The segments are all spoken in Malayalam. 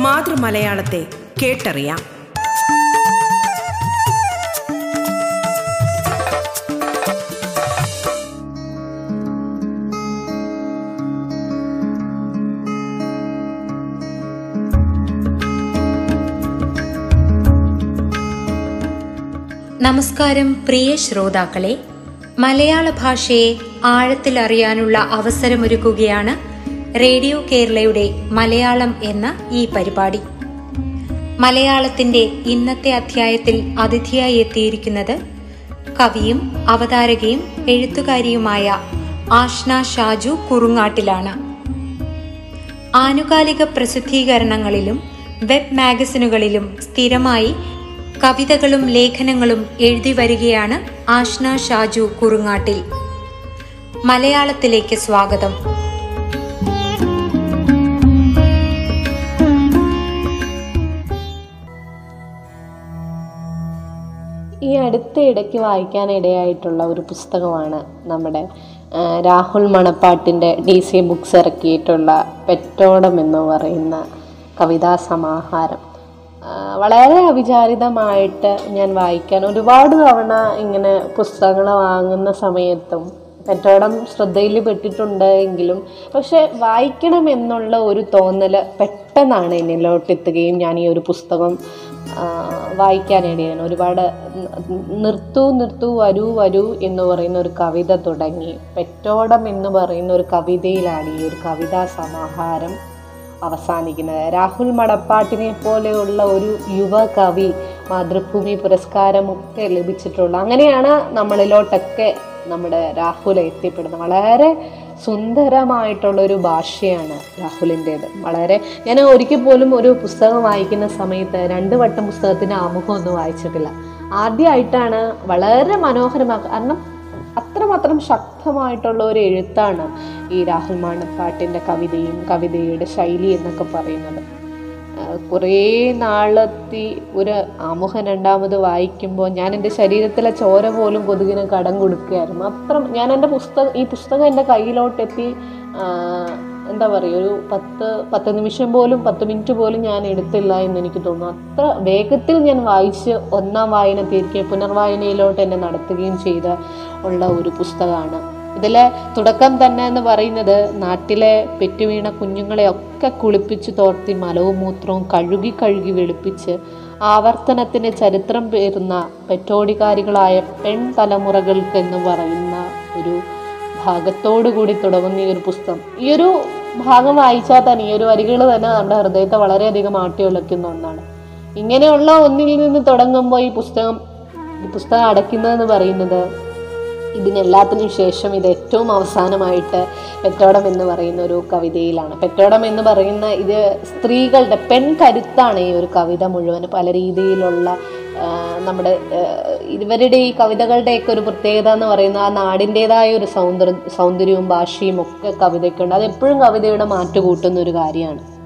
മാതൃമലയാളത്തെ കേട്ടറിയാം. നമസ്കാരം പ്രിയ ശ്രോതാക്കളെ. മലയാള ഭാഷയെ ആഴത്തിൽ അറിയാനുള്ള അവസരമൊരുക്കുകയാണ് റേഡിയോ കേരളയുടെ മലയാളം എന്ന ഈ പരിപാടി. മലയാളത്തിന്റെ ഇന്നത്തെ അധ്യായത്തിൽ അതിഥിയായി എത്തിയിരിക്കുന്നത് കവിയും അവതാരകയും എഴുത്തുകാരിയുമായ ആഷ്ന ഷാജു കുറുങ്ങാട്ടിലാണ്. ആനുകാലിക പ്രസിദ്ധീകരണങ്ങളിലും വെബ് മാഗസിനുകളിലും സ്ഥിരമായി കവിതകളും ലേഖനങ്ങളും എഴുതി വരികയാണ് ആഷ്ന ഷാജു കുറുങ്ങാട്ടിൽ. മലയാളത്തിലേക്ക് സ്വാഗതം. ഈ അടുത്ത ഇടയ്ക്ക് വായിക്കാനിടയായിട്ടുള്ള ഒരു പുസ്തകമാണ് നമ്മുടെ രാഹുൽ മണപ്പാട്ടിന്റെ ഡി സി ബുക്സ് ഇറക്കിയിട്ടുള്ള പെറ്റോടം എന്ന് പറയുന്ന കവിതാ സമാഹാരം. വളരെ അവിചാരിതമായിട്ട് ഞാൻ വായിക്കാൻ ഒരുപാട് തവണ ഇങ്ങനെ പുസ്തകങ്ങൾ വാങ്ങുന്ന സമയത്തും പെറ്റോടം ശ്രദ്ധയിൽ പെട്ടിട്ടുണ്ട് എങ്കിലും പക്ഷെ വായിക്കണമെന്നുള്ള ഒരു തോന്നൽ പെട്ടെന്നാണ് എന്നിലോട്ടെത്തുകയും ഞാൻ ഈ ഒരു പുസ്തകം വായിക്കാനിടയാണ് ഒരുപാട് നിർത്തൂ നിർത്തൂ വരൂ വരൂ എന്ന് പറയുന്ന ഒരു കവിത തുടങ്ങി. പെറ്റോടം എന്ന് പറയുന്ന ഒരു കവിതയിലാണ് ഈ ഒരു കവിതാ സമാഹാരം അവസാനിക്കുന്നത്. രാഹുൽ മടപ്പാട്ടിനെ പോലെയുള്ള ഒരു യുവ കവി മാതൃഭൂമി പുരസ്കാരമൊക്കെ ലഭിച്ചിട്ടുള്ള അങ്ങനെയാണ് നമ്മളിലോട്ടൊക്കെ നമ്മുടെ രാഹുൽ എത്തിപ്പെടുന്നത്. വളരെ സുന്ദരമായിട്ടുള്ള ഒരു ഭാഷയാണ് രാഹുലിന്റേത്. വളരെ ഞാൻ ഒരിക്കൽ പോലും ഒരു പുസ്തകം വായിക്കുന്ന സമയത്ത് രണ്ട് വട്ടം പുസ്തകത്തിന്റെ ആമുഖം ഒന്നും വായിച്ചിട്ടില്ല. ആദ്യമായിട്ടാണ് വളരെ മനോഹരമാക്കുക കാരണം അത്രമാത്രം ശക്തമായിട്ടുള്ള ഒരു എഴുത്താണ് ഈ രാഹുൽ മാണപ്പാട്ടിന്റെ കവിതയും കവിതയുടെ ശൈലി എന്നൊക്കെ പറയുന്നത്. കുറേ നാളെത്തി ഒരു ആമുഖം രണ്ടാമത് വായിക്കുമ്പോൾ ഞാൻ എന്റെ ശരീരത്തിലെ ചോര പോലും കൊതുകിന് കടം കൊടുക്കുകയായിരുന്നു. അത്ര ഞാൻ എന്റെ പുസ്തകം ഈ പുസ്തകം എന്റെ കയ്യിലോട്ടെത്തി എന്താ പറയുക ഒരു പത്ത് പത്ത് നിമിഷം പോലും പത്ത് മിനിറ്റ് പോലും ഞാൻ എടുത്തില്ല എന്ന് എനിക്ക് തോന്നുന്നു. അത്ര വേഗത്തിൽ ഞാൻ വായിച്ച് ഒന്നാം വായന തീർക്കുകയും പുനർവായനയിലോട്ട് എന്നെ നടത്തുകയും ചെയ്ത ഉള്ള ഒരു പുസ്തകമാണ്. ഇതിലെ തുടക്കം തന്നെ എന്ന് പറയുന്നത് നാട്ടിലെ പെറ്റുവീണ കുഞ്ഞുങ്ങളെ ഒക്കെ കുളിപ്പിച്ച് തോർത്തി മലവും മൂത്രവും കഴുകി കഴുകി വെളുപ്പിച്ച് ആവർത്തനത്തിന് ചരിത്രം പേരുന്ന പെറ്റോടികാരികളായ പെൺ തലമുറകൾക്ക് എന്ന് പറയുന്ന ഒരു ഭാഗത്തോടു കൂടി തുടങ്ങുന്ന ഈ ഒരു പുസ്തകം. ഈ ഒരു ഭാഗം വായിച്ചാൽ തന്നെ ഈ ഒരു വരികൾ തന്നെ നമ്മുടെ ഹൃദയത്തെ വളരെയധികം ആട്ടിയുലയ്ക്കുന്ന ഒന്നാണ്. ഇങ്ങനെയുള്ള ഒന്നിൽ നിന്ന് തുടങ്ങുമ്പോൾ ഈ പുസ്തകം ഈ പുസ്തകം അടയ്ക്കുന്നതെന്ന് പറയുന്നത് ഇതിനെല്ലാത്തിനും ശേഷം ഇത് ഏറ്റവും അവസാനമായിട്ട് പെറ്റോടം എന്ന് പറയുന്ന ഒരു കവിതയിലാണ്. പെറ്റോടം എന്ന് പറയുന്ന ഇത് സ്ത്രീകളുടെ പെൺ കരുത്താണ് ഈ ഒരു കവിത മുഴുവൻ പല രീതിയിലുള്ള നമ്മുടെ ഇവരുടെ ഈ കവിതകളുടെയൊക്കെ ഒരു പ്രത്യേകത എന്ന് പറയുന്ന ആ നാടിന്റേതായ ഒരു സൗന്ദര്യ സൗന്ദര്യവും ഭാഷയും ഒക്കെ കവിതയ്ക്കുണ്ട്. അത് എപ്പോഴും കവിതയുടെ മാറ്റുകൂട്ടുന്ന ഒരു കാര്യമാണ്.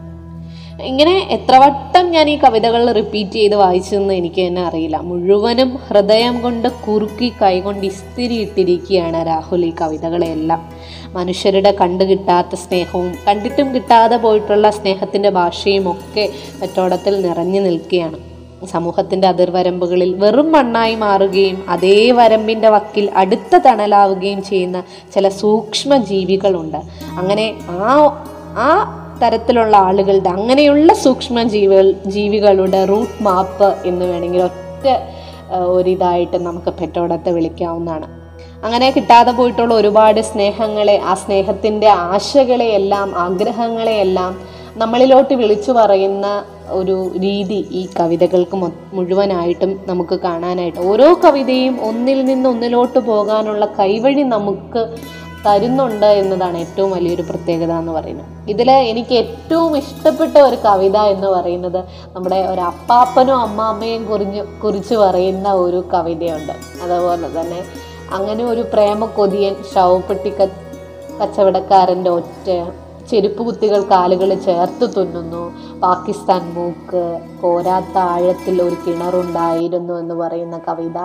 ഇങ്ങനെ എത്ര വട്ടം ഞാൻ ഈ കവിതകൾ റിപ്പീറ്റ് ചെയ്ത് വായിച്ചതെന്ന് എനിക്ക് തന്നെ അറിയില്ല. മുഴുവനും ഹൃദയം കൊണ്ട് കുറുക്കി കൈകൊണ്ട് ഇസ്തിരി ഇട്ടിരിക്കുകയാണ് രാഹുൽ ഈ കവിതകളെല്ലാം മനുഷ്യരുടെ കണ്ടു കിട്ടാത്ത സ്നേഹവും കണ്ടിട്ടും കിട്ടാതെ പോയിട്ടുള്ള സ്നേഹത്തിന്റെ ഭാഷയും ഒക്കെ കച്ചവടത്തിൽ നിറഞ്ഞു നിൽക്കുകയാണ്. സമൂഹത്തിന്റെ അതിർവരമ്പുകളിൽ വെറും മണ്ണായി മാറുകയും അതേ വരമ്പിന്റെ വക്കിൽ അടുത്ത തണലാവുകയും ചെയ്യുന്ന ചില സൂക്ഷ്മ ജീവികളുണ്ട് അങ്ങനെ ആ ആ തരത്തിലുള്ള ആളുകളുടെ അങ്ങനെയുള്ള സൂക്ഷ്മ ജീവികൾ ജീവികളുടെ റൂട്ട് മാപ്പ് എന്ന് വേണമെങ്കിൽ ഒറ്റ ഒരിതായിട്ട് നമുക്ക് പെറ്റോടത്തെ വിളിക്കാവുന്നതാണ്. അങ്ങനെ കിട്ടാതെ പോയിട്ടുള്ള ഒരുപാട് സ്നേഹങ്ങളെ ആ സ്നേഹത്തിന്റെ ആശകളെയെല്ലാം ആഗ്രഹങ്ങളെയെല്ലാം നമ്മളിലോട്ട് വിളിച്ചു പറയുന്ന ഒരു രീതി ഈ കവിതകൾക്ക് മുഴുവനായിട്ടും നമുക്ക് കാണാനായിട്ട് ഓരോ കവിതയും ഒന്നിൽ നിന്ന് ഒന്നിലോട്ട് പോകാനുള്ള കൈവഴി നമുക്ക് തരുന്നുണ്ട് എന്നതാണ് ഏറ്റവും വലിയൊരു പ്രത്യേകത എന്ന് പറയുന്നത്. ഇതിൽ എനിക്ക് ഏറ്റവും ഇഷ്ടപ്പെട്ട ഒരു കവിത എന്ന് പറയുന്നത് നമ്മുടെ ഒരു അപ്പാപ്പനും അമ്മാമ്മയും കുറിഞ്ഞ് കുറിച്ച് പറയുന്ന ഒരു കവിതയുണ്ട്. അതുപോലെ തന്നെ അങ്ങനെ ഒരു പ്രേമ കൊതിയൻ ശവപ്പെട്ടി കച്ചവടക്കാരന്റെ ഒറ്റ ചെരുപ്പ് കുത്തികൾ കാലുകൾ ചേർത്ത് തുന്നുന്നു. പാകിസ്ഥാൻ മൂക്ക് പോരാത്ത ആഴത്തിൽ ഒരു കിണറുണ്ടായിരുന്നു എന്ന് പറയുന്ന കവിത.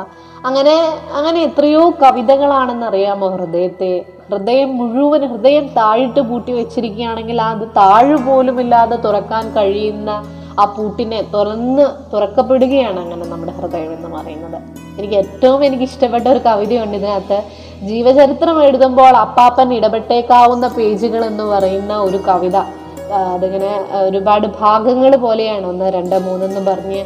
അങ്ങനെ അങ്ങനെ എത്രയോ കവിതകളാണെന്ന് അറിയാമോ ഹൃദയത്തെ? ഹൃദയം മുഴുവൻ ഹൃദയം താഴിട്ട് പൂട്ടി വെച്ചിരിക്കുകയാണെങ്കിൽ അത് താഴ് പോലുമില്ലാതെ തുറക്കാൻ കഴിയുന്ന ആ പൂട്ടിനെ തുറന്ന് തുറക്കപ്പെടുകയാണ് അങ്ങനെ നമ്മുടെ ഹൃദയം എന്ന് പറയുന്നത്. എനിക്ക് ഏറ്റവും എനിക്ക് ഇഷ്ടപ്പെട്ട ഒരു കവിതയുണ്ട് ഇതിനകത്ത്. ജീവചരിത്രം എഴുതുമ്പോൾ അപ്പാപ്പൻ ഇടപെട്ടേക്കാവുന്ന പേജുകൾ എന്ന് പറയുന്ന ഒരു കവിത. അതിങ്ങനെ ഒരുപാട് ഭാഗങ്ങൾ പോലെയാണ്. ഒന്ന് രണ്ട് മൂന്നെന്ന് പറഞ്ഞ്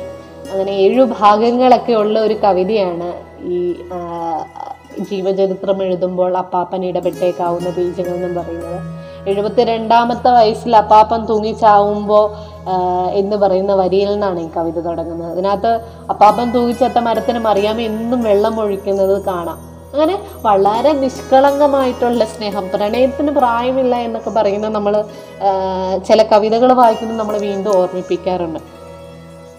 അങ്ങനെ ഏഴു ഭാഗങ്ങളൊക്കെ ഉള്ള ഒരു കവിതയാണ് ഈ ജീവചരിത്രം എഴുതുമ്പോൾ അപ്പാപ്പൻ ഇടപെട്ടേക്കാവുന്ന പേജുകൾ എന്നും പറയുന്നത്. എഴുപത്തിരണ്ടാമത്തെ വയസ്സിൽ അപ്പാപ്പൻ തൂങ്ങിച്ചാവുമ്പോൾ എന്ന് പറയുന്ന വരിയിൽ നിന്നാണ് ഈ കവിത തുടങ്ങുന്നത്. അതിനകത്ത് അപ്പാപ്പൻ തൂകിച്ചത്ത മരത്തിന് മറിയാമ എന്നും വെള്ളം ഒഴിക്കുന്നത് കാണാം. അങ്ങനെ വളരെ നിഷ്കളങ്കമായിട്ടുള്ള സ്നേഹം പ്രണയത്തിന് പ്രായമില്ല എന്നൊക്കെ പറയുന്ന നമ്മൾ ചില കവിതകൾ വായിക്കുമ്പോൾ നമ്മൾ വീണ്ടും ഓർമ്മിപ്പിക്കാറുണ്ട്.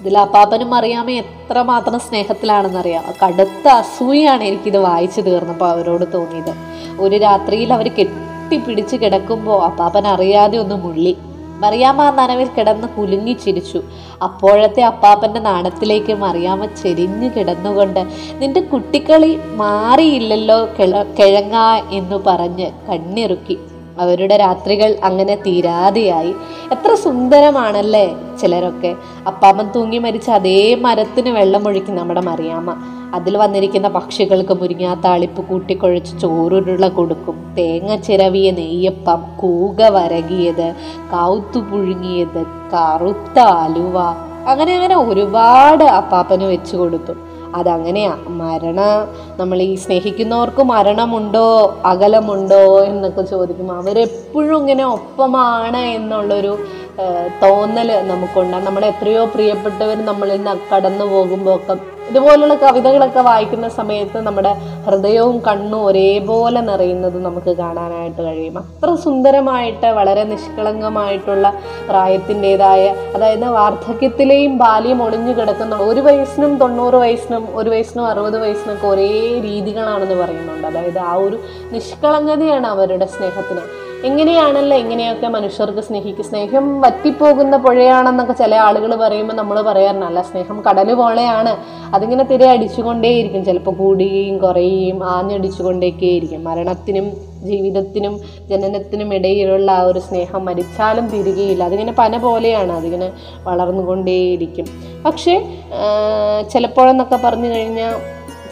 ഇതിൽ അപ്പാപ്പനും അറിയാമേ എത്രമാത്രം സ്നേഹത്തിലാണെന്നറിയാം. കടുത്ത അസൂയാണ് എനിക്കിത് വായിച്ചു തീർന്നപ്പോൾ അവരോട് തോന്നിയത്. ഒരു രാത്രിയിൽ അവർ കെട്ടിപ്പിടിച്ച് കിടക്കുമ്പോൾ അപ്പാപ്പൻ അറിയാതെ ഒന്ന് മുള്ളി. മറിയാമ്മ ആ നനവിൽ കിടന്ന് കുലുങ്ങി ചിരിച്ചു. അപ്പോഴത്തെ അപ്പാപ്പന്റെ നാണത്തിലേക്ക് മറിയാമ്മ ചെരിഞ്ഞു കിടന്നുകൊണ്ട് നിന്റെ കുട്ടിക്കളി മാറിയില്ലല്ലോ കിഴ കിഴങ്ങ എന്ന് പറഞ്ഞ് കണ്ണിറുക്കി. അവരുടെ രാത്രികൾ അങ്ങനെ തീരാതെയായി. എത്ര സുന്ദരമാണല്ലേ ചിലരൊക്കെ. അപ്പാമ്മൻ തൂങ്ങി മരിച്ച അതേ മരത്തിന് വെള്ളമൊഴുക്കി നമ്മുടെ മറിയാമ്മ. അതിൽ വന്നിരിക്കുന്ന പക്ഷികൾക്ക് മുരിങ്ങാത്താളിപ്പ് കൂട്ടിക്കുഴച്ച് ചോറുരുള കൊടുക്കും. തേങ്ങ ചിരവിയ നെയ്യപ്പം കൂക വരകിയത് കൗത്തു പുഴുങ്ങിയത് കറുത്ത അലുവ. അങ്ങനെ അങ്ങനെ ഒരുപാട് അപ്പാപ്പന് വെച്ചു കൊടുത്തു. അതങ്ങനെയാ. മരണ നമ്മൾ ഈ സ്നേഹിക്കുന്നവർക്ക് മരണമുണ്ടോ അകലമുണ്ടോ എന്നൊക്കെ ചോദിക്കും അവരെപ്പോഴും ഇങ്ങനെ ഒപ്പമാണ് എന്നുള്ളൊരു തോന്നൽ നമുക്കുണ്ട്. നമ്മുടെ എത്രയോ പ്രിയപ്പെട്ടവർ നമ്മളിൽ നിന്ന് കടന്നു പോകുമ്പോൾ ഒക്കെ ഇതുപോലുള്ള കവിതകളൊക്കെ വായിക്കുന്ന സമയത്ത് നമ്മുടെ ഹൃദയവും കണ്ണും ഒരേപോലെ നിറയുന്നത് നമുക്ക് കാണാനായിട്ട് കഴിയും. അത്ര സുന്ദരമായിട്ട് വളരെ നിഷ്കളങ്കമായിട്ടുള്ള പ്രായത്തിന്റെതായ അതായത് വാർദ്ധക്യത്തിലെയും ബാല്യം ഒളിഞ്ഞു കിടക്കുന്ന ഒരു വയസ്സിനും തൊണ്ണൂറ് വയസ്സിനും ഒരു വയസ്സിനും അറുപത് വയസ്സിനൊക്കെ ഒരേ രീതികളാണെന്ന് പറയുന്നുണ്ട്. അതായത് ആ ഒരു നിഷ്കളങ്കതയാണ് അവരുടെ സ്നേഹത്തിന്. എങ്ങനെയാണല്ലോ ഇങ്ങനെയൊക്കെ മനുഷ്യർക്ക് സ്നേഹിക്കും? സ്നേഹം വറ്റിപ്പോകുന്ന പുഴയാണെന്നൊക്കെ ചില ആളുകൾ പറയുമ്പോൾ നമ്മൾ പറയാറുണ്ടല്ല സ്നേഹം കടൽ പോലെയാണ്. അതിങ്ങനെ തിരെ അടിച്ചുകൊണ്ടേയിരിക്കും. ചിലപ്പോൾ കൂടുകയും കുറയുകയും ആഞ്ഞടിച്ചുകൊണ്ടേക്കേയിരിക്കും. മരണത്തിനും ജീവിതത്തിനും ജനനത്തിനും ഇടയിലുള്ള ആ ഒരു സ്നേഹം മരിച്ചാലും തിരികെയില്ല. അതിങ്ങനെ പന പോലെയാണ്. അതിങ്ങനെ വളർന്നുകൊണ്ടേയിരിക്കും. പക്ഷേ ചിലപ്പോഴെന്നൊക്കെ പറഞ്ഞു കഴിഞ്ഞാൽ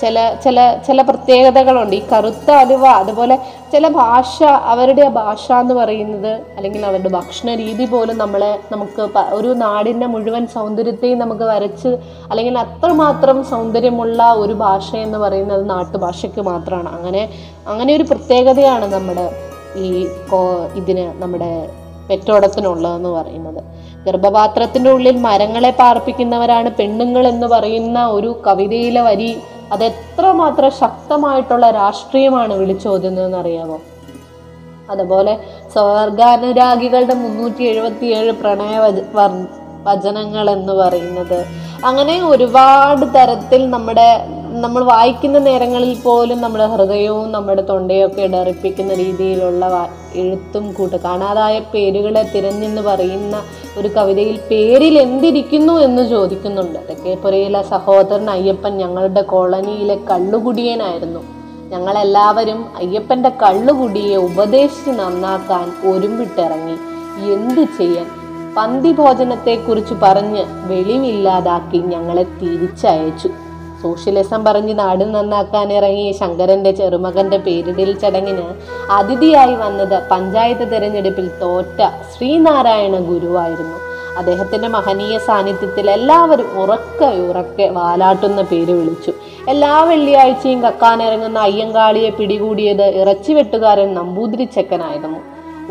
ചില ചില ചില പ്രത്യേകതകളുണ്ട്. ഈ കറുത്ത അലുവ അതുപോലെ ചില ഭാഷ അവരുടെ ഭാഷ എന്ന് പറയുന്നത് അല്ലെങ്കിൽ അവരുടെ ഭക്ഷണ രീതി പോലും നമ്മളെ നമുക്ക് ഒരു നാടിന്റെ മുഴുവൻ സൗന്ദര്യത്തെയും നമുക്ക് വരച്ച് അല്ലെങ്കിൽ അത്രമാത്രം സൗന്ദര്യമുള്ള ഒരു ഭാഷ എന്ന് പറയുന്നത് നാട്ടുഭാഷയ്ക്ക് മാത്രമാണ്. അങ്ങനെ അങ്ങനെ ഒരു പ്രത്യേകതയാണ് നമ്മുടെ ഈ കോ ഇതിന് നമ്മുടെ പെറ്റോടത്തിനുള്ളതെന്ന് പറയുന്നത്. ഗർഭപാത്രത്തിന്റെ ഉള്ളിൽ മരങ്ങളെ പാർപ്പിക്കുന്നവരാണ് പെണ്ണുങ്ങൾ എന്ന് പറയുന്ന ഒരു കവിതയിലെ വരി അത് എത്രമാത്രം ശക്തമായിട്ടുള്ള രാഷ്ട്രീയമാണ് വിളിച്ചോതുന്നതെന്ന് അറിയാമോ അതുപോലെ സ്വർഗാനുരാഗികളുടെ മുന്നൂറ്റി എഴുപത്തി ഏഴ് പ്രണയ വച- വചനങ്ങൾ എന്ന് പറയുന്നത്. അങ്ങനെ ഒരുപാട് തരത്തിൽ നമ്മുടെ നമ്മൾ വായിക്കുന്ന നേരങ്ങളിൽ പോലും നമ്മുടെ ഹൃദയവും നമ്മുടെ തൊണ്ടയൊക്കെ ഇടറിപ്പിക്കുന്ന രീതിയിലുള്ള എഴുത്തും കൂട്ട് കാണാതായ പേരുകളെ തിരഞ്ഞെന്ന് പറയുന്ന ഒരു കവിതയിൽ പേരിൽ എന്തിരിക്കുന്നു എന്ന് ചോദിക്കുന്നുണ്ട്. തെക്കേപ്പുരയിലെ സഹോദരൻ അയ്യപ്പൻ ഞങ്ങളുടെ കോളനിയിലെ കള്ളുകുടിയനായിരുന്നു. ഞങ്ങളെല്ലാവരും അയ്യപ്പന്റെ കള്ളുകുടിയെ ഉപദേശിച്ച് നന്നാക്കാൻ ഒരുമ്പിട്ടിറങ്ങി. എന്ത് ചെയ്യാൻ? പന്തി ഭോജനത്തെക്കുറിച്ച് പറഞ്ഞ് വെളിവില്ലാതാക്കി ഞങ്ങളെ തിരിച്ചയച്ചു. സോഷ്യലിസം പറഞ്ഞ് നാട് നന്നാക്കാൻ ഇറങ്ങി ശങ്കരന്റെ ചെറുമകന്റെ പേരിടൽ ചടങ്ങിന് അതിഥിയായി വന്നത് പഞ്ചായത്ത് തിരഞ്ഞെടുപ്പിൽ തോറ്റ ശ്രീനാരായണ ഗുരുവായിരുന്നു. അദ്ദേഹത്തിന്റെ മഹനീയ സാന്നിധ്യത്തിൽ എല്ലാവരും ഉറക്കെ ഉറക്കെ വാലാട്ടുന്ന പേര് വിളിച്ചു. എല്ലാ വെള്ളിയാഴ്ചയും കക്കാനിറങ്ങുന്ന അയ്യങ്കാളിയെ പിടികൂടിയത് ഇറച്ചിവെട്ടുകാരൻ നമ്പൂതിരി നമ്പൂതിരിച്ചക്കനായിരുന്നു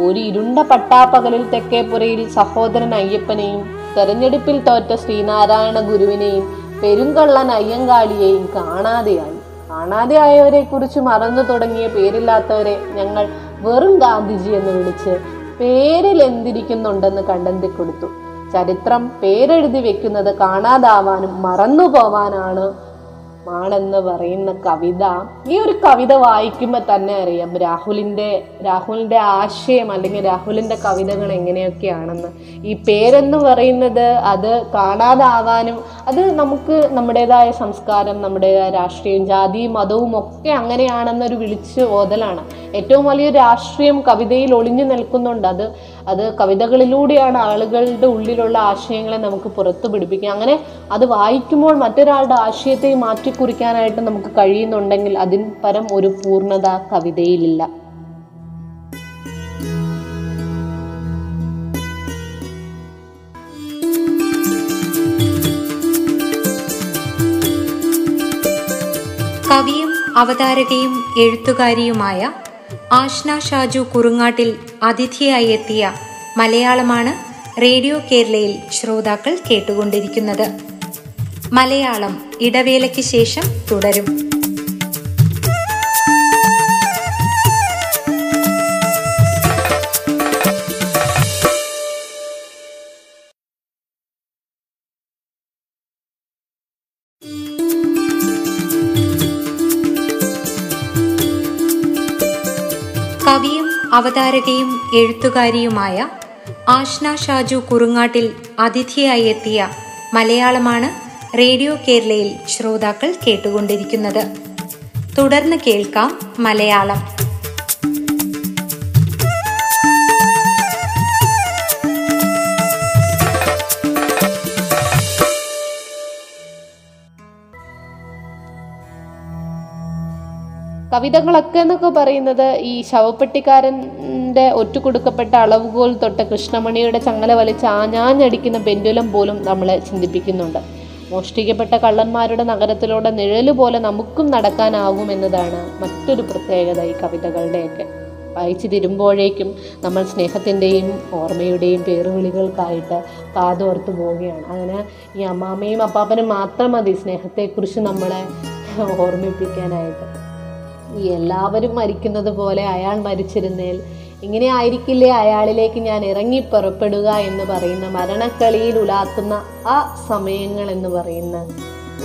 ഒരു ഇരുണ്ട പട്ടാപ്പകലിൽ തെക്കേപ്പുരയിൽ സഹോദരൻ അയ്യപ്പനെയും തെരഞ്ഞെടുപ്പിൽ തോറ്റ ശ്രീനാരായണ ഗുരുവിനെയും പെരുങ്കള്ളൻ അയ്യങ്കാളിയെയും കാണാതെയായി. കാണാതെയായവരെ കുറിച്ച് മറന്നു തുടങ്ങിയ പേരില്ലാത്തവരെ ഞങ്ങൾ വെറും ഗാന്ധിജി എന്ന് വിളിച്ച് പേരിൽ എന്തിരിക്കുന്നുണ്ടെന്ന് കണ്ടെത്തി കൊടുത്തു ചരിത്രം പേരെഴുതി വെക്കുന്നത് കാണാതാവാനും മറന്നു പോവാനാണ് ആണെന്ന് പറയുന്ന കവിത ഈ ഒരു കവിത വായിക്കുമ്പോൾ തന്നെ അറിയാം രാഹുലിന്റെ രാഹുലിന്റെ ആശയം അല്ലെങ്കിൽ രാഹുലിന്റെ കവിതകൾ എങ്ങനെയൊക്കെയാണെന്ന്. ഈ പേരെന്ന് പറയുന്നത് അത് കാണാതാവാനും അത് നമുക്ക് നമ്മുടേതായ സംസ്കാരം നമ്മുടേതായ രാഷ്ട്രീയം ജാതിയും മതവും ഒക്കെ അങ്ങനെയാണെന്നൊരു വിളിച്ച് ഓതലാണ്. ഏറ്റവും വലിയ രാഷ്ട്രീയം കവിതയിൽ ഒളിഞ്ഞു നിൽക്കുന്നുണ്ട്. അത് അത് കവിതകളിലൂടെയാണ് ആളുകളുടെ ഉള്ളിലുള്ള ആശയങ്ങളെ നമുക്ക് പുറത്തു പിടിപ്പിക്കുക. അങ്ങനെ അത് വായിക്കുമ്പോൾ മറ്റൊരാളുടെ ആശയത്തെ മാറ്റിക്കുറിക്കാനായിട്ട് നമുക്ക് കഴിയുന്നുണ്ടെങ്കിൽ അതിന് പരം ഒരു പൂർണത കവിതയിലില്ല. കവിയും അവതാരകയും എഴുത്തുകാരിയുമായ ആഷ്ന ഷാജു കുറുങ്ങാട്ടിൽ അതിഥിയായി എത്തിയ മലയാളമാണ് റേഡിയോ കേരളയിൽ ശ്രോതാക്കൾ കേട്ടുകൊണ്ടിരിക്കുന്നത്. മലയാളം ഇടവേളയ്ക്ക് ശേഷം തുടരും. അവതാരകയും എഴുത്തുകാരിയുമായ ആഷ്ന ഷാജു കുറുങ്ങാട്ടിൽ അതിഥിയായി എത്തിയ മലയാളമാണ് റേഡിയോ കേരളയിൽ ശ്രോതാക്കൾ കേട്ടുകൊണ്ടിരിക്കുന്നത്. തുടർന്ന് കേൾക്കാം മലയാളം. കവിതകളൊക്കെ എന്നൊക്കെ പറയുന്നത് ഈ ശവപ്പെട്ടിക്കാരന്റെ ഒറ്റുകൊടുക്കപ്പെട്ട അളവുകോൽ തൊട്ട് കൃഷ്ണമണിയുടെ ചങ്ങല വലിച്ച് ആഞ്ഞാഞ്ഞടിക്കുന്ന പെൻഡുലം പോലും നമ്മളെ ചിന്തിപ്പിക്കുന്നുണ്ട്. മോഷ്ടിക്കപ്പെട്ട കള്ളന്മാരുടെ നഗരത്തിലൂടെ നിഴൽ പോലെ നമുക്കും നടക്കാനാവും എന്നതാണ് മറ്റൊരു പ്രത്യേകത ഈ കവിതകളുടെയൊക്കെ. വായിച്ചു തിരുമ്പോഴേക്കും നമ്മൾ സ്നേഹത്തിന്റെയും ഓർമ്മയുടെയും പേറുവിളികൾക്കായിട്ട് കാതോർത്ത് പോവുകയാണ്. അങ്ങനെ ഈ അമ്മാമ്മയും അപ്പാപ്പനും മാത്രം മതി സ്നേഹത്തെക്കുറിച്ച് നമ്മളെ ഓർമ്മിപ്പിക്കാനായിട്ട്. ഈ എല്ലാവരും മരിക്കുന്നത് പോലെ അയാൾ മരിച്ചിരുന്നേൽ ഇങ്ങനെ ആയിരിക്കില്ലേ അയാളിലേക്ക് ഞാൻ ഇറങ്ങി പുറപ്പെടുക എന്ന് പറയുന്ന മരണക്കളിയിൽ ഉലാത്തുന്ന ആ സമയങ്ങൾ എന്ന് പറയുന്ന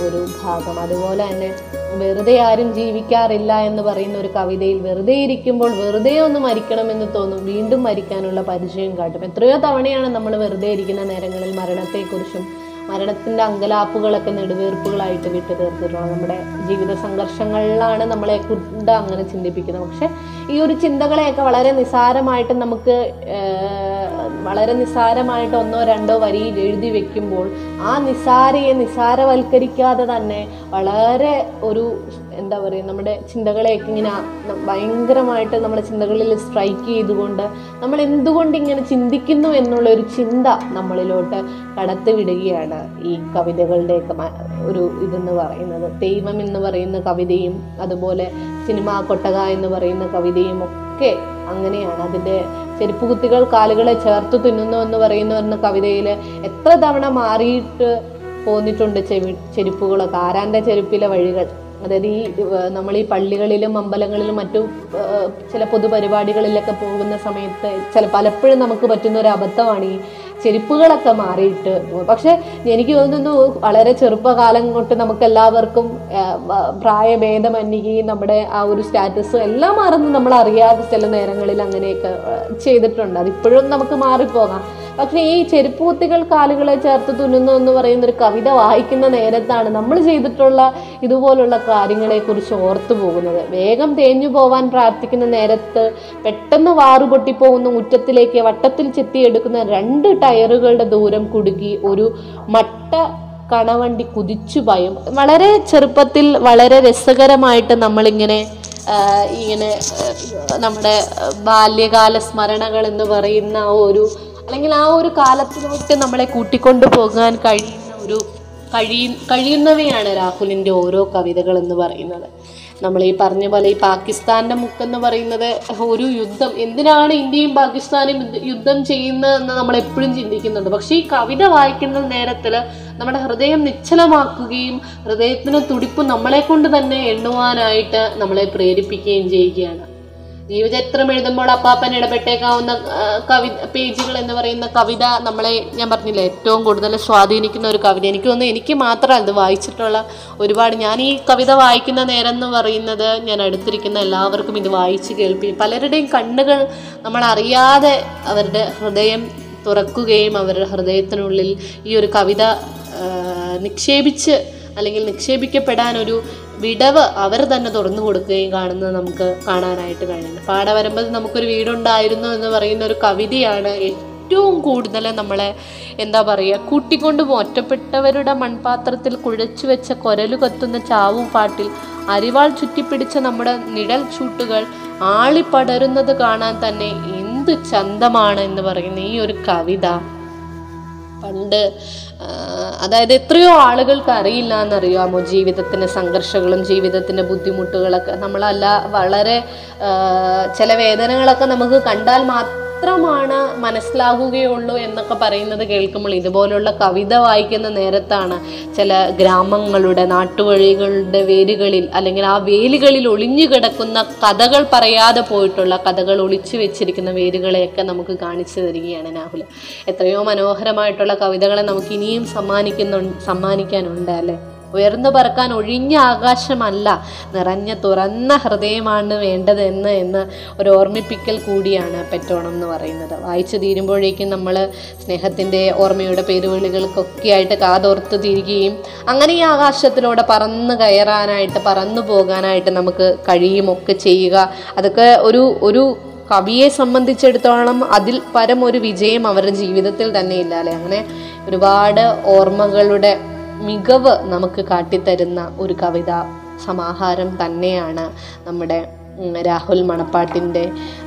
ഒരു ഭാഗം. അതുപോലെ തന്നെ വെറുതെ ആരും ജീവിക്കാറില്ല എന്ന് പറയുന്ന ഒരു കവിതയിൽ വെറുതെ ഇരിക്കുമ്പോൾ വെറുതെ ഒന്ന് മരിക്കണമെന്ന് തോന്നും. വീണ്ടും മരിക്കാനുള്ള പരിചയം കാട്ടും. എത്രയോ തവണയാണ് നമ്മൾ വെറുതെ ഇരിക്കുന്ന നേരങ്ങളിൽ മരണത്തെക്കുറിച്ചും മരണത്തിന്റെ അങ്കലാപ്പുകളൊക്കെ നെടുവീർപ്പുകളായിട്ട് വിട്ടു തീർത്തിട്ടുള്ളത് നമ്മുടെ ജീവിത സംഘർഷങ്ങളിലാണ് നമ്മളെ കുണ്ട അങ്ങനെ ചിന്തിപ്പിക്കുന്നത്. പക്ഷെ ഈ ഒരു ചിന്തകളെയൊക്കെ വളരെ നിസാരമായിട്ട് നമുക്ക് വളരെ നിസാരമായിട്ട് ഒന്നോ രണ്ടോ വരിയിൽ എഴുതി വെക്കുമ്പോൾ ആ നിസാരയെ നിസാരവൽക്കരിക്കാതെ തന്നെ വളരെ ഒരു എന്താ പറയുക നമ്മുടെ ചിന്തകളെയൊക്കെ ഇങ്ങനെ ഭയങ്കരമായിട്ട് നമ്മുടെ ചിന്തകളിൽ സ്ട്രൈക്ക് ചെയ്തുകൊണ്ട് നമ്മൾ എന്തുകൊണ്ട് ഇങ്ങനെ ചിന്തിക്കുന്നു എന്നുള്ള ഒരു ചിന്ത നമ്മളിലോട്ട് കടത്തിവിടുകയാണ് ഈ കവിതകളുടെയൊക്കെ ഒരു ഇതെന്ന് പറയുന്നത്. ദൈവം എന്ന് പറയുന്ന കവിതയും അതുപോലെ സിനിമ കൊട്ടക എന്ന് പറയുന്ന കവിതയും ഒക്കെ അങ്ങനെയാണ്. അതിന്റെ ചെരുപ്പ് കുത്തികൾ കാലുകളെ ചേർത്ത് തിന്നുന്നു എന്ന് പറയുന്ന എന്ന കവിതയിൽ എത്ര തവണ മാറിയിട്ട് പോന്നിട്ടുണ്ട് ചെവി ചെരുപ്പുകളൊക്കെ. ആരാന്റെ ചെരുപ്പിലെ വഴികൾ? അതായത് ഈ നമ്മൾ ഈ പള്ളികളിലും അമ്പലങ്ങളിലും മറ്റു ചില പൊതുപരിപാടികളിലൊക്കെ പോകുന്ന സമയത്ത് ചില പലപ്പോഴും നമുക്ക് പറ്റുന്ന ഒരു അബദ്ധമാണ് ഈ ചെരുപ്പുകളൊക്കെ മാറിയിട്ട് പക്ഷെ എനിക്ക് തോന്നുന്നു വളരെ ചെറുപ്പകാലം തൊട്ട് നമുക്ക് എല്ലാവർക്കും പ്രായഭേദമന്യേ നമ്മുടെ ആ ഒരു സ്റ്റാറ്റസും എല്ലാം മാറുന്നു നമ്മൾ അറിയാതെ ചില നേരങ്ങളിൽ അങ്ങനെയൊക്കെ ചെയ്തിട്ടുണ്ട്. അതിപ്പോഴും നമുക്ക് മാറിപ്പോകാം. പക്ഷെ ഈ ചെരുപ്പ് കുത്തികൾ കാലുകളെ ചേർത്ത് തുന്നുന്നു എന്ന് പറയുന്ന ഒരു കവിത വായിക്കുന്ന നേരത്താണ് നമ്മൾ ചെയ്തിട്ടുള്ള ഇതുപോലുള്ള കാര്യങ്ങളെ കുറിച്ച് ഓർത്തു പോകുന്നത്. വേഗം തേഞ്ഞു പോവാൻ പ്രാർത്ഥിക്കുന്ന നേരത്ത് പെട്ടെന്ന് വാറുപൊട്ടിപ്പോകുന്ന മുറ്റത്തിലേക്ക് വട്ടത്തിൽ ചെത്തിയെടുക്കുന്ന രണ്ട് ടയറുകളുടെ ദൂരം കുടുക്കി ഒരു മട്ട കണവണ്ടി കുതിച്ചു ഭയം വളരെ ചെറുപ്പത്തിൽ വളരെ രസകരമായിട്ട് നമ്മളിങ്ങനെ ഇങ്ങനെ നമ്മുടെ ബാല്യകാല സ്മരണകൾ എന്ന് പറയുന്ന ഒരു അല്ലെങ്കിൽ ആ ഒരു കാലത്തിലോട്ട് നമ്മളെ കൂട്ടിക്കൊണ്ടു പോകാൻ കഴിയുന്ന ഒരു കഴിയ കഴിയുന്നവയാണ് രാഹുലിന്റെ ഓരോ കവിതകൾ എന്ന് പറയുന്നത്. നമ്മൾ ഈ പറഞ്ഞ പോലെ ഈ പാകിസ്ഥാന്റെ മുക്കെന്ന് പറയുന്നത് ഒരു യുദ്ധം. എന്തിനാണ് ഇന്ത്യയും പാകിസ്ഥാനും യുദ്ധ- ചെയ്യുന്നതെന്ന് നമ്മൾ എപ്പോഴും ചിന്തിക്കുന്നുണ്ട്. പക്ഷേ ഈ കവിത വായിക്കുന്ന നേരത്തിൽ നമ്മുടെ ഹൃദയം നിശ്ചലമാക്കുകയും ഹൃദയത്തിന് തുടിപ്പ് നമ്മളെ കൊണ്ട് തന്നെ എണ്ണുവാനായിട്ട് നമ്മളെ പ്രേരിപ്പിക്കുകയും ചെയ്യുകയാണ്. ജീവചരിത്രം എഴുതുമ്പോൾ അപ്പാപ്പൻ ഇടപെട്ടേക്കാവുന്ന കവി പേജുകൾ എന്ന് പറയുന്ന കവിത നമ്മളെ ഞാൻ പറഞ്ഞില്ല ഏറ്റവും കൂടുതൽ സ്വാധീനിക്കുന്ന ഒരു കവിത. എനിക്ക് തോന്നുന്നു എനിക്ക് മാത്രമല്ല ഇത് വായിച്ചിട്ടുള്ള ഒരുപാട്. ഞാൻ ഈ കവിത വായിക്കുന്ന നേരം എന്ന് പറയുന്നത് ഞാൻ അടുത്തിരിക്കുന്ന എല്ലാവർക്കും ഇത് വായിച്ച് കേൾപ്പി പലരുടെയും കണ്ണുകൾ നമ്മൾ അറിയാതെ അവരുടെ ഹൃദയം തുറക്കുകയും അവരുടെ ഹൃദയത്തിനുള്ളിൽ ഈ ഒരു കവിത നിക്ഷേപിച്ച് അല്ലെങ്കിൽ നിക്ഷേപിക്കപ്പെടാൻ ഒരു വിടവ് അവർ തന്നെ തുറന്നു കൊടുക്കുകയും കാണുന്നത് നമുക്ക് കാണാനായിട്ട് കഴിയുന്നു പാട വരുമ്പോൾ നമുക്കൊരു വീടുണ്ടായിരുന്നു എന്ന് പറയുന്ന ഒരു കവിതയാണ് ഏറ്റവും കൂടുതൽ നമ്മളെ എന്താ പറയുക കൂട്ടിക്കൊണ്ട് ഒറ്റപ്പെട്ടവരുടെ മൺപാത്രത്തിൽ കുഴച്ചു വെച്ച കൊരലു കത്തുന്ന ചാവും പാട്ടിൽ അരിവാൾ ചുറ്റിപ്പിടിച്ച നമ്മുടെ നിഴൽ ചൂട്ടുകൾ ആളിപ്പടരുന്നത് കാണാൻ തന്നെ എന്ത് ചന്തമാണ് എന്ന് പറയുന്ന ഈ ഒരു കവിത. പണ്ട് അതായത് എത്രയോ ആളുകൾക്ക് അറിയില്ല എന്നറിയാമോ ജീവിതത്തിന്റെ സംഘർഷങ്ങളും ജീവിതത്തിന്റെ ബുദ്ധിമുട്ടുകളൊക്കെ. നമ്മളല്ല വളരെ ചില വേദനകളൊക്കെ നമുക്ക് കണ്ടാൽ മാത്രമാണ് മനസ്സിലാകുകയുള്ളൂ എന്നൊക്കെ പറയുന്നത് കേൾക്കുമ്പോൾ ഇതുപോലുള്ള കവിത വായിക്കുന്ന നേരത്താണ് ചില ഗ്രാമങ്ങളുടെ നാട്ടുവഴികളുടെ വേരുകളിൽ അല്ലെങ്കിൽ ആ വേലുകളിൽ ഒളിഞ്ഞു കിടക്കുന്ന കഥകൾ പറയാതെ പോയിട്ടുള്ള കഥകൾ ഒളിച്ചു വെച്ചിരിക്കുന്ന വേരുകളെയൊക്കെ നമുക്ക് കാണിച്ചു തരികയാണ് രാഹുൽ. എത്രയോ മനോഹരമായിട്ടുള്ള കവിതകളെ നമുക്ക് ഇനിയും സമ്മാനിക്കുന്നു സമ്മാനിക്കാനുണ്ട് അല്ലേ? ഉയർന്നു പറക്കാൻ ഒഴിഞ്ഞ ആകാശമല്ല നിറഞ്ഞ തുറന്ന ഹൃദയമാണ് വേണ്ടത് എന്ന് ഒരു ഓർമ്മിപ്പിക്കൽ കൂടിയാണ് പെറ്റോണം എന്ന് പറയുന്നത്. വായിച്ചു തീരുമ്പോഴേക്കും നമ്മൾ സ്നേഹത്തിന്റെ ഓർമ്മയുടെ പേരുവിളികൾക്കൊക്കെ ആയിട്ട് കാതോർത്ത് തിരികുകയും അങ്ങനെ ഈ ആകാശത്തിലൂടെ പറന്ന് കയറാനായിട്ട് പറന്നു പോകാനായിട്ട് നമുക്ക് കഴിയുമൊക്കെ ചെയ്യുക. അതൊക്കെ ഒരു ഒരു കവിയെ സംബന്ധിച്ചിടത്തോളം അതിൽ പരം ഒരു വിജയം അവരുടെ ജീവിതത്തിൽ തന്നെ ഇല്ല അല്ലെ? അങ്ങനെ ഒരുപാട് ഓർമ്മകളുടെ മികവ് നമുക്ക് കാട്ടിത്തരുന്ന ഒരു കവിത സമാഹാരം തന്നെയാണ് നമ്മുടെ രാഹുൽ മണപ്പാട്ടിന്റെ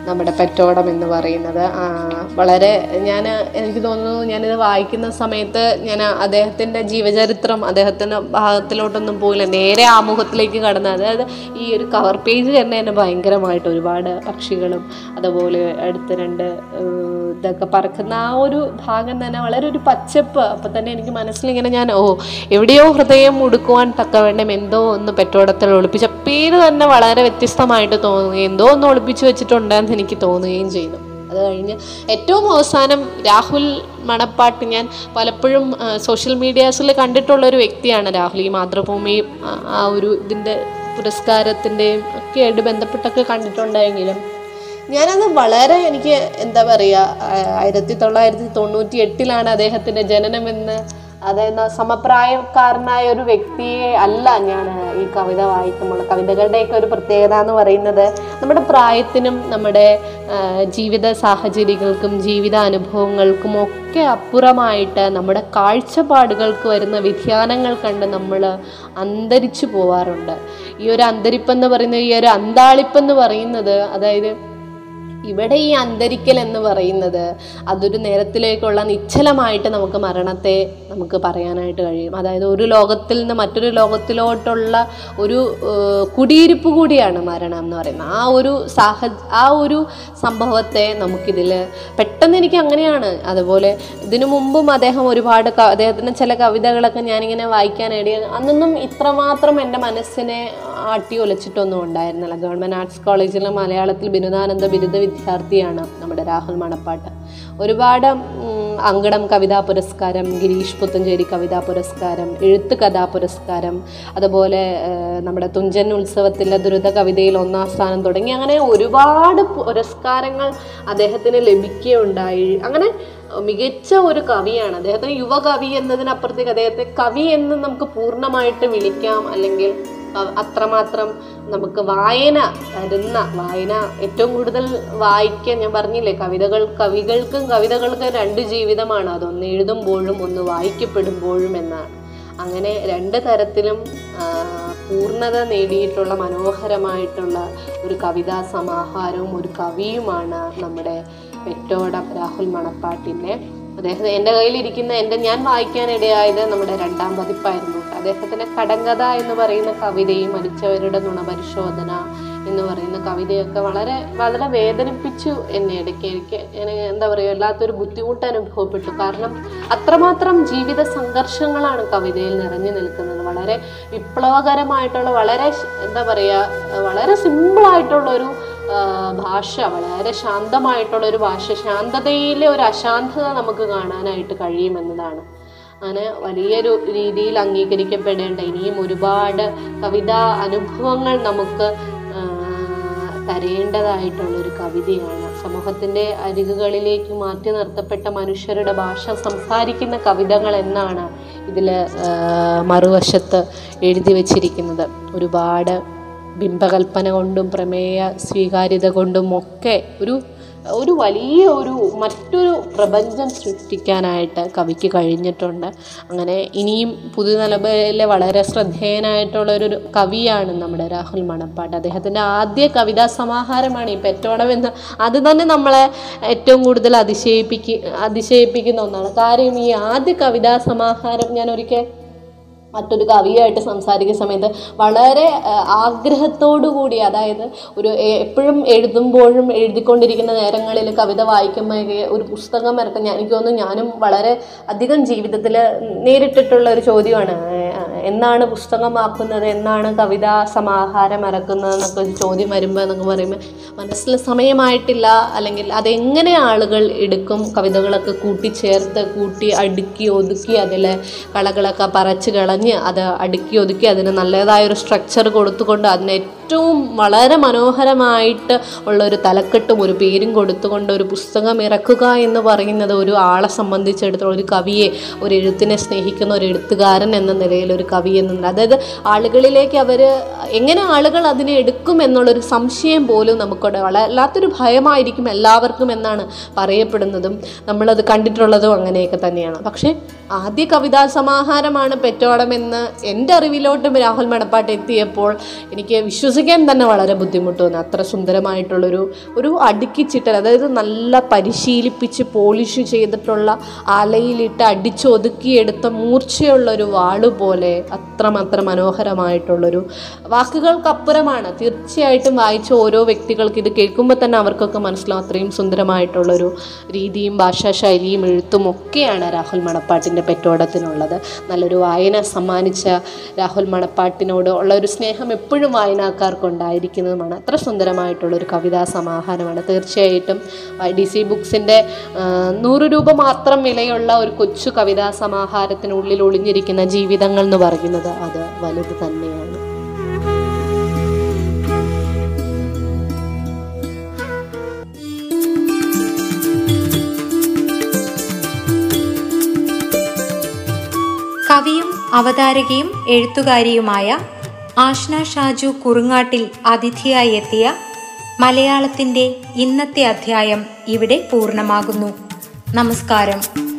നമ്മുടെ പെറ്റോടം എന്ന് പറയുന്നത്. വളരെ ഞാൻ എനിക്ക് തോന്നുന്നു ഞാനിത് വായിക്കുന്ന സമയത്ത് ഞാൻ അദ്ദേഹത്തിന്റെ ജീവചരിത്രം അദ്ദേഹത്തിന്റെ ഭാഗത്തിലോട്ടൊന്നും പോയില്ല. നേരെ ആമുഖത്തിലേക്ക് കടന്ന് അതായത് ഈ ഒരു കവർ പേജ് തന്നെ എന്നെ ഭയങ്കരമായിട്ട് ഒരുപാട് പക്ഷികളും അതുപോലെ അടുത്ത രണ്ട് ഇതൊക്കെ പറക്കുന്ന ആ ഒരു ഭാഗം തന്നെ വളരെ ഒരു പച്ചപ്പ്. അപ്പം തന്നെ എനിക്ക് മനസ്സിലിങ്ങനെ ഞാൻ ഓ എവിടെയോ ഹൃദയം മുടുക്കുവാൻ തക്കവേണ്ടം എന്തോ ഒന്ന് പെറ്റോടത്തിൽ ഒളിപ്പിച്ച പേര് തന്നെ വളരെ വ്യത്യസ്തമായിട്ട് തോന്നുകയും എന്തോ ഒന്ന് ഒളിപ്പിച്ചു വെച്ചിട്ടുണ്ടെന്ന് എനിക്ക് തോന്നുകയും ചെയ്തു. അത് കഴിഞ്ഞ് ഏറ്റവും അവസാനം രാഹുൽ മണപ്പാട്ട് ഞാൻ പലപ്പോഴും സോഷ്യൽ മീഡിയാസിൽ കണ്ടിട്ടുള്ള ഒരു വ്യക്തിയാണ് രാഹുൽ. ഈ മാതൃഭൂമി ആ, ഒരു ഇതിന്റെ പുരസ്കാരത്തിന്റെയും ഒക്കെ ആയിട്ട് ബന്ധപ്പെട്ടൊക്കെ കണ്ടിട്ടുണ്ടെങ്കിലും ഞാനത് വളരെ എനിക്ക് എന്താ പറയുക ആയിരത്തി തൊള്ളായിരത്തി തൊണ്ണൂറ്റി എട്ടിലാണ് അദ്ദേഹത്തിന്റെ ജനനമെന്ന് അതായത് സമപ്രായക്കാരനായ ഒരു വ്യക്തിയെ അല്ല ഞാൻ ഈ കവിത വായിക്കുമ്പോൾ. കവിതകളുടെയൊക്കെ ഒരു പ്രത്യേകത എന്ന് പറയുന്നത് നമ്മുടെ പ്രായത്തിനും നമ്മുടെ ജീവിത സാഹചര്യങ്ങൾക്കും ജീവിത അനുഭവങ്ങൾക്കും ഒക്കെ അപ്പുറമായിട്ട് നമ്മുടെ കാഴ്ചപ്പാടുകൾക്ക് വരുന്ന വ്യതിയാനങ്ങൾ കണ്ട് നമ്മൾ അന്തരിച്ചു പോവാറുണ്ട്. ഈ ഒരു അന്തരിപ്പെന്ന് പറയുന്നത് ഈ ഒരു അന്താളിപ്പെന്ന് പറയുന്നത് അതായത് ഇവിടെ ഈ അന്തരിക്കൽ എന്ന് പറയുന്നത് അതൊരു നേരത്തിലേക്കുള്ള നിശ്ചലമായിട്ട് നമുക്ക് മരണത്തെ നമുക്ക് പറയാനായിട്ട് കഴിയും. അതായത് ഒരു ലോകത്തിൽ നിന്ന് മറ്റൊരു ലോകത്തിലോട്ടുള്ള ഒരു കുടിയിരുപ്പ് കൂടിയാണ് മരണം എന്ന് പറയുന്നത്. ആ ഒരു സാഹ ആ ഒരു സംഭവത്തെ നമുക്കിതിൽ പെട്ടെന്ന് എനിക്ക് അങ്ങനെയാണ്. അതുപോലെ ഇതിനു മുമ്പും അദ്ദേഹം ഒരുപാട് അദ്ദേഹത്തിന്റെ ചില കവിതകളൊക്കെ ഞാനിങ്ങനെ വായിക്കാനിടയ അന്നൊന്നും ഇത്രമാത്രം എന്റെ മനസ്സിനെ ആട്ടി ഒലച്ചിട്ടൊന്നും ഉണ്ടായിരുന്നില്ല. ഗവൺമെന്റ് ആർട്സ് കോളേജിലെ മലയാളത്തിൽ ബിരുദാനന്ദ ബിരുദ വിദ്യാർത്ഥിയാണ് നമ്മുടെ രാഹുൽ മണപ്പാട്ട്. ഒരുപാട് അങ്കണം കവിതാ പുരസ്കാരം ഗിരീഷ് പുത്തഞ്ചേരി കവിതാ പുരസ്കാരം എഴുത്ത് കഥാ പുരസ്കാരം അതുപോലെ നമ്മുടെ തുഞ്ചൻ ഉത്സവത്തിലെ ദുരിത കവിതയിൽ ഒന്നാം സ്ഥാനം തുടങ്ങി അങ്ങനെ ഒരുപാട് പുരസ്കാരങ്ങൾ അദ്ദേഹത്തിന് ലഭിക്കുകയുണ്ടായി. അങ്ങനെ മികച്ച ഒരു കവിയാണ്. അദ്ദേഹത്തിന് യുവകവി എന്നതിനപ്പുറത്തേക്ക് അദ്ദേഹത്തെ കവി എന്ന് നമുക്ക് പൂർണമായിട്ട് വിളിക്കാം. അല്ലെങ്കിൽ അത്രമാത്രം നമുക്ക് വായന തരുന്ന വായന ഏറ്റവും കൂടുതൽ വായിക്കാൻ ഞാൻ പറഞ്ഞില്ലേ കവിതകൾ കവികൾക്കും കവിതകൾക്കും രണ്ട് ജീവിതമാണ്. അതൊന്ന് എഴുതുമ്പോഴും ഒന്ന് വായിക്കപ്പെടുമ്പോഴും എന്നാണ്. അങ്ങനെ രണ്ട് തരത്തിലും പൂർണത നേടിയിട്ടുള്ള മനോഹരമായിട്ടുള്ള ഒരു കവിതാ സമാഹാരവും ഒരു കവിയുമാണ് നമ്മുടെ പെറ്റോടം രാഹുൽ മണപ്പാട്ടിന്റെ. അദ്ദേഹം എന്റെ കയ്യിലിരിക്കുന്ന എന്റെ ഞാൻ വായിക്കാനിടയായത് നമ്മുടെ രണ്ടാം പതിപ്പായിരുന്നു. അദ്ദേഹത്തിന്റെ കടങ്കഥ എന്ന് പറയുന്ന കവിതയും മരിച്ചവരുടെ നുണപരിശോധന എന്ന് പറയുന്ന കവിതയൊക്കെ വളരെ വളരെ വേദനിപ്പിച്ചു എന്നെ ഇടയ്ക്ക്. എനിക്ക് എന്താ പറയുക വല്ലാത്തൊരു ബുദ്ധിമുട്ട് അനുഭവപ്പെട്ടു. കാരണം അത്രമാത്രം ജീവിത സംഘർഷങ്ങളാണ് കവിതയിൽ നിറഞ്ഞു നിൽക്കുന്നത്. വളരെ വിപ്ലവകരമായിട്ടുള്ള വളരെ എന്താ പറയുക വളരെ സിമ്പിളായിട്ടുള്ള ഒരു ആ, ഭാഷ വളരെ ശാന്തമായിട്ടുള്ള ഒരു ഭാഷ. ശാന്തതയിലെ ഒരു അശാന്തത നമുക്ക് കാണാനായിട്ട് കഴിയുമെന്നതാണ്. അങ്ങനെ വലിയൊരു രീതിയിൽ അംഗീകരിക്കപ്പെടേണ്ട ഇനിയും ഒരുപാട് കവിതാ അനുഭവങ്ങൾ നമുക്ക് തരേണ്ടതായിട്ടുള്ള ഒരു കവിതയാണ്. സമൂഹത്തിന്റെ അരികുകളിലേക്ക് മാറ്റി നിർത്തപ്പെട്ട മനുഷ്യരുടെ ഭാഷ സംസാരിക്കുന്ന കവിതകൾ എന്നാണ് ഇതിൽ മറുവശത്ത് എഴുതി വച്ചിരിക്കുന്നത്. ഒരുപാട് ബിംബകൽപ്പന കൊണ്ടും പ്രമേയ സ്വീകാര്യത കൊണ്ടും ഒക്കെ ഒരു ഒരു വലിയ ഒരു മറ്റൊരു പ്രപഞ്ചം സൃഷ്ടിക്കാനായിട്ട് കവിക്ക് കഴിഞ്ഞിട്ടുണ്ട്. അങ്ങനെ ഇനിയും പുതുതലമുറയിലെ വളരെ ശ്രദ്ധേയനായിട്ടുള്ള ഒരു കവിയാണ് നമ്മുടെ രാഹുൽ മണപ്പാട്ട്. അദ്ദേഹത്തിന്റെ ആദ്യ കവിതാ സമാഹാരമാണ് ഈ പെറ്റോണം എന്ന് അത് തന്നെ നമ്മളെ ഏറ്റവും കൂടുതൽ അതിശയിപ്പിക്ക അതിശയിപ്പിക്കുന്ന ഒന്നാണ്. കാര്യം ഈ ആദ്യ കവിതാ സമാഹാരം ഞാൻ ഒരിക്കൽ മറ്റൊരു കവിയായിട്ട് സംസാരിക്കുന്ന സമയത്ത് വളരെ ആഗ്രഹത്തോടു കൂടി അതായത് ഒരു എപ്പോഴും എഴുതുമ്പോഴും എഴുതിക്കൊണ്ടിരിക്കുന്ന നേരങ്ങളിൽ കവിത വായിക്കുമ്പോൾ ഒരു പുസ്തകം ഇറക്കാൻ ഞാൻ എനിക്ക് തോന്നുന്നു ഞാനും വളരെ അധികം ജീവിതത്തിൽ നേരിട്ടിട്ടുള്ള ഒരു ചോദ്യമാണ്. എന്നാണ് പുസ്തകമാക്കുന്നത്? എന്നാണ് കവിതാ സമാഹാരം ഇറക്കുന്നത് എന്നൊക്കെ ഒരു ചോദ്യം വരുമ്പോൾ എന്നൊക്കെ പറയുമ്പോൾ മനസ്സിൽ സമയമായിട്ടില്ല. അല്ലെങ്കിൽ അതെങ്ങനെ ആളുകൾ എടുക്കും കവിതകളൊക്കെ കൂട്ടിച്ചേർത്ത് കൂട്ടി അടുക്കി ഒതുക്കി അതിലെ കളകളൊക്കെ പറച്ച് അത് അടുക്കി ഒതുക്കി അതിന് നല്ലതായൊരു സ്ട്രക്ചർ കൊടുത്തുകൊണ്ട് അതിനെ ഏറ്റവും വളരെ മനോഹരമായിട്ട് ഉള്ള ഒരു തലക്കെട്ടും ഒരു പേരും കൊടുത്തുകൊണ്ട് ഒരു പുസ്തകം ഇറക്കുക എന്ന് പറയുന്നത് ഒരു ആളെ സംബന്ധിച്ചിടത്തോളം ഒരു കവിയെ ഒരു എഴുത്തിനെ സ്നേഹിക്കുന്ന ഒരു എഴുത്തുകാരൻ എന്ന നിലയിൽ ഒരു കവി എന്ന അതായത് ആളുകളിലേക്ക് അവർ എങ്ങനെ ആളുകൾ അതിനെ എടുക്കും എന്നുള്ളൊരു സംശയം പോലും നമുക്കവിടെ വല്ലാത്തൊരു ഭയമായിരിക്കും എല്ലാവർക്കും എന്നാണ് പറയപ്പെടുന്നതും നമ്മളത് കണ്ടിട്ടുള്ളതും അങ്ങനെയൊക്കെ തന്നെയാണ്. പക്ഷേ ആദ്യ കവിതാ സമാഹാരമാണ് പെറ്റോടമെന്ന് എന്റെ അറിവിലോട്ടും രാഹുൽ മണപ്പാട്ട് എത്തിയപ്പോൾ എനിക്ക് വിശ്വസിക്കാൻ തന്നെ വളരെ ബുദ്ധിമുട്ട് തോന്നി അത്ര സുന്ദരമായിട്ടുള്ളൊരു ഒരു അടുക്കിച്ചിട്ടൽ അതായത് നല്ല പരിശീലിപ്പിച്ച് പോളിഷ് ചെയ്തിട്ടുള്ള അലയിലിട്ട് അടിച്ചൊതുക്കിയെടുത്ത മൂർച്ചയുള്ളൊരു വാൾ പോലെ അത്രമാത്രം മനോഹരമായിട്ടുള്ളൊരു വാക്കുകൾക്കപ്പുറമാണ്. തീർച്ചയായിട്ടും വായിച്ച ഓരോ വ്യക്തികൾക്ക് ഇത് കേൾക്കുമ്പോൾ തന്നെ അവർക്കൊക്കെ മനസ്സിലാവും അത്രയും സുന്ദരമായിട്ടുള്ളൊരു രീതിയും ഭാഷാശൈലിയും എഴുത്തും ഒക്കെയാണ് രാഹുൽ മണപ്പാട്ടിന്റെ പെറ്റോടത്തിനുള്ളത്. നല്ലൊരു വായന സമ്മാനിച്ച രാഹുൽ മണപ്പാട്ടിനോട് ഉള്ള ഒരു സ്നേഹം എപ്പോഴും വായനക്കാർക്കുണ്ടായിരിക്കുന്നതുമാണ് അത്ര സുന്ദരമായിട്ടുള്ളൊരു കവിതാ സമാഹാരമാണ്. തീർച്ചയായിട്ടും ഡി സി ബുക്സിന്റെ നൂറ് രൂപ മാത്രം വിലയുള്ള ഒരു കൊച്ചു കവിതാ സമാഹാരത്തിനുള്ളിൽ ഒളിഞ്ഞിരിക്കുന്ന ജീവിതങ്ങൾ എന്ന് പറയുന്നത് അത് വലുത് തന്നെയാണ്. കവിയും അവതാരകയും എഴുത്തുകാരിയുമായ ആഷ്ന ഷാജു കുറുങ്ങാട്ടിൽ അതിഥിയായി എത്തിയ മലയാളത്തിന്റെ ഇന്നത്തെ അധ്യായം ഇവിടെ പൂർണമാകുന്നു. നമസ്കാരം.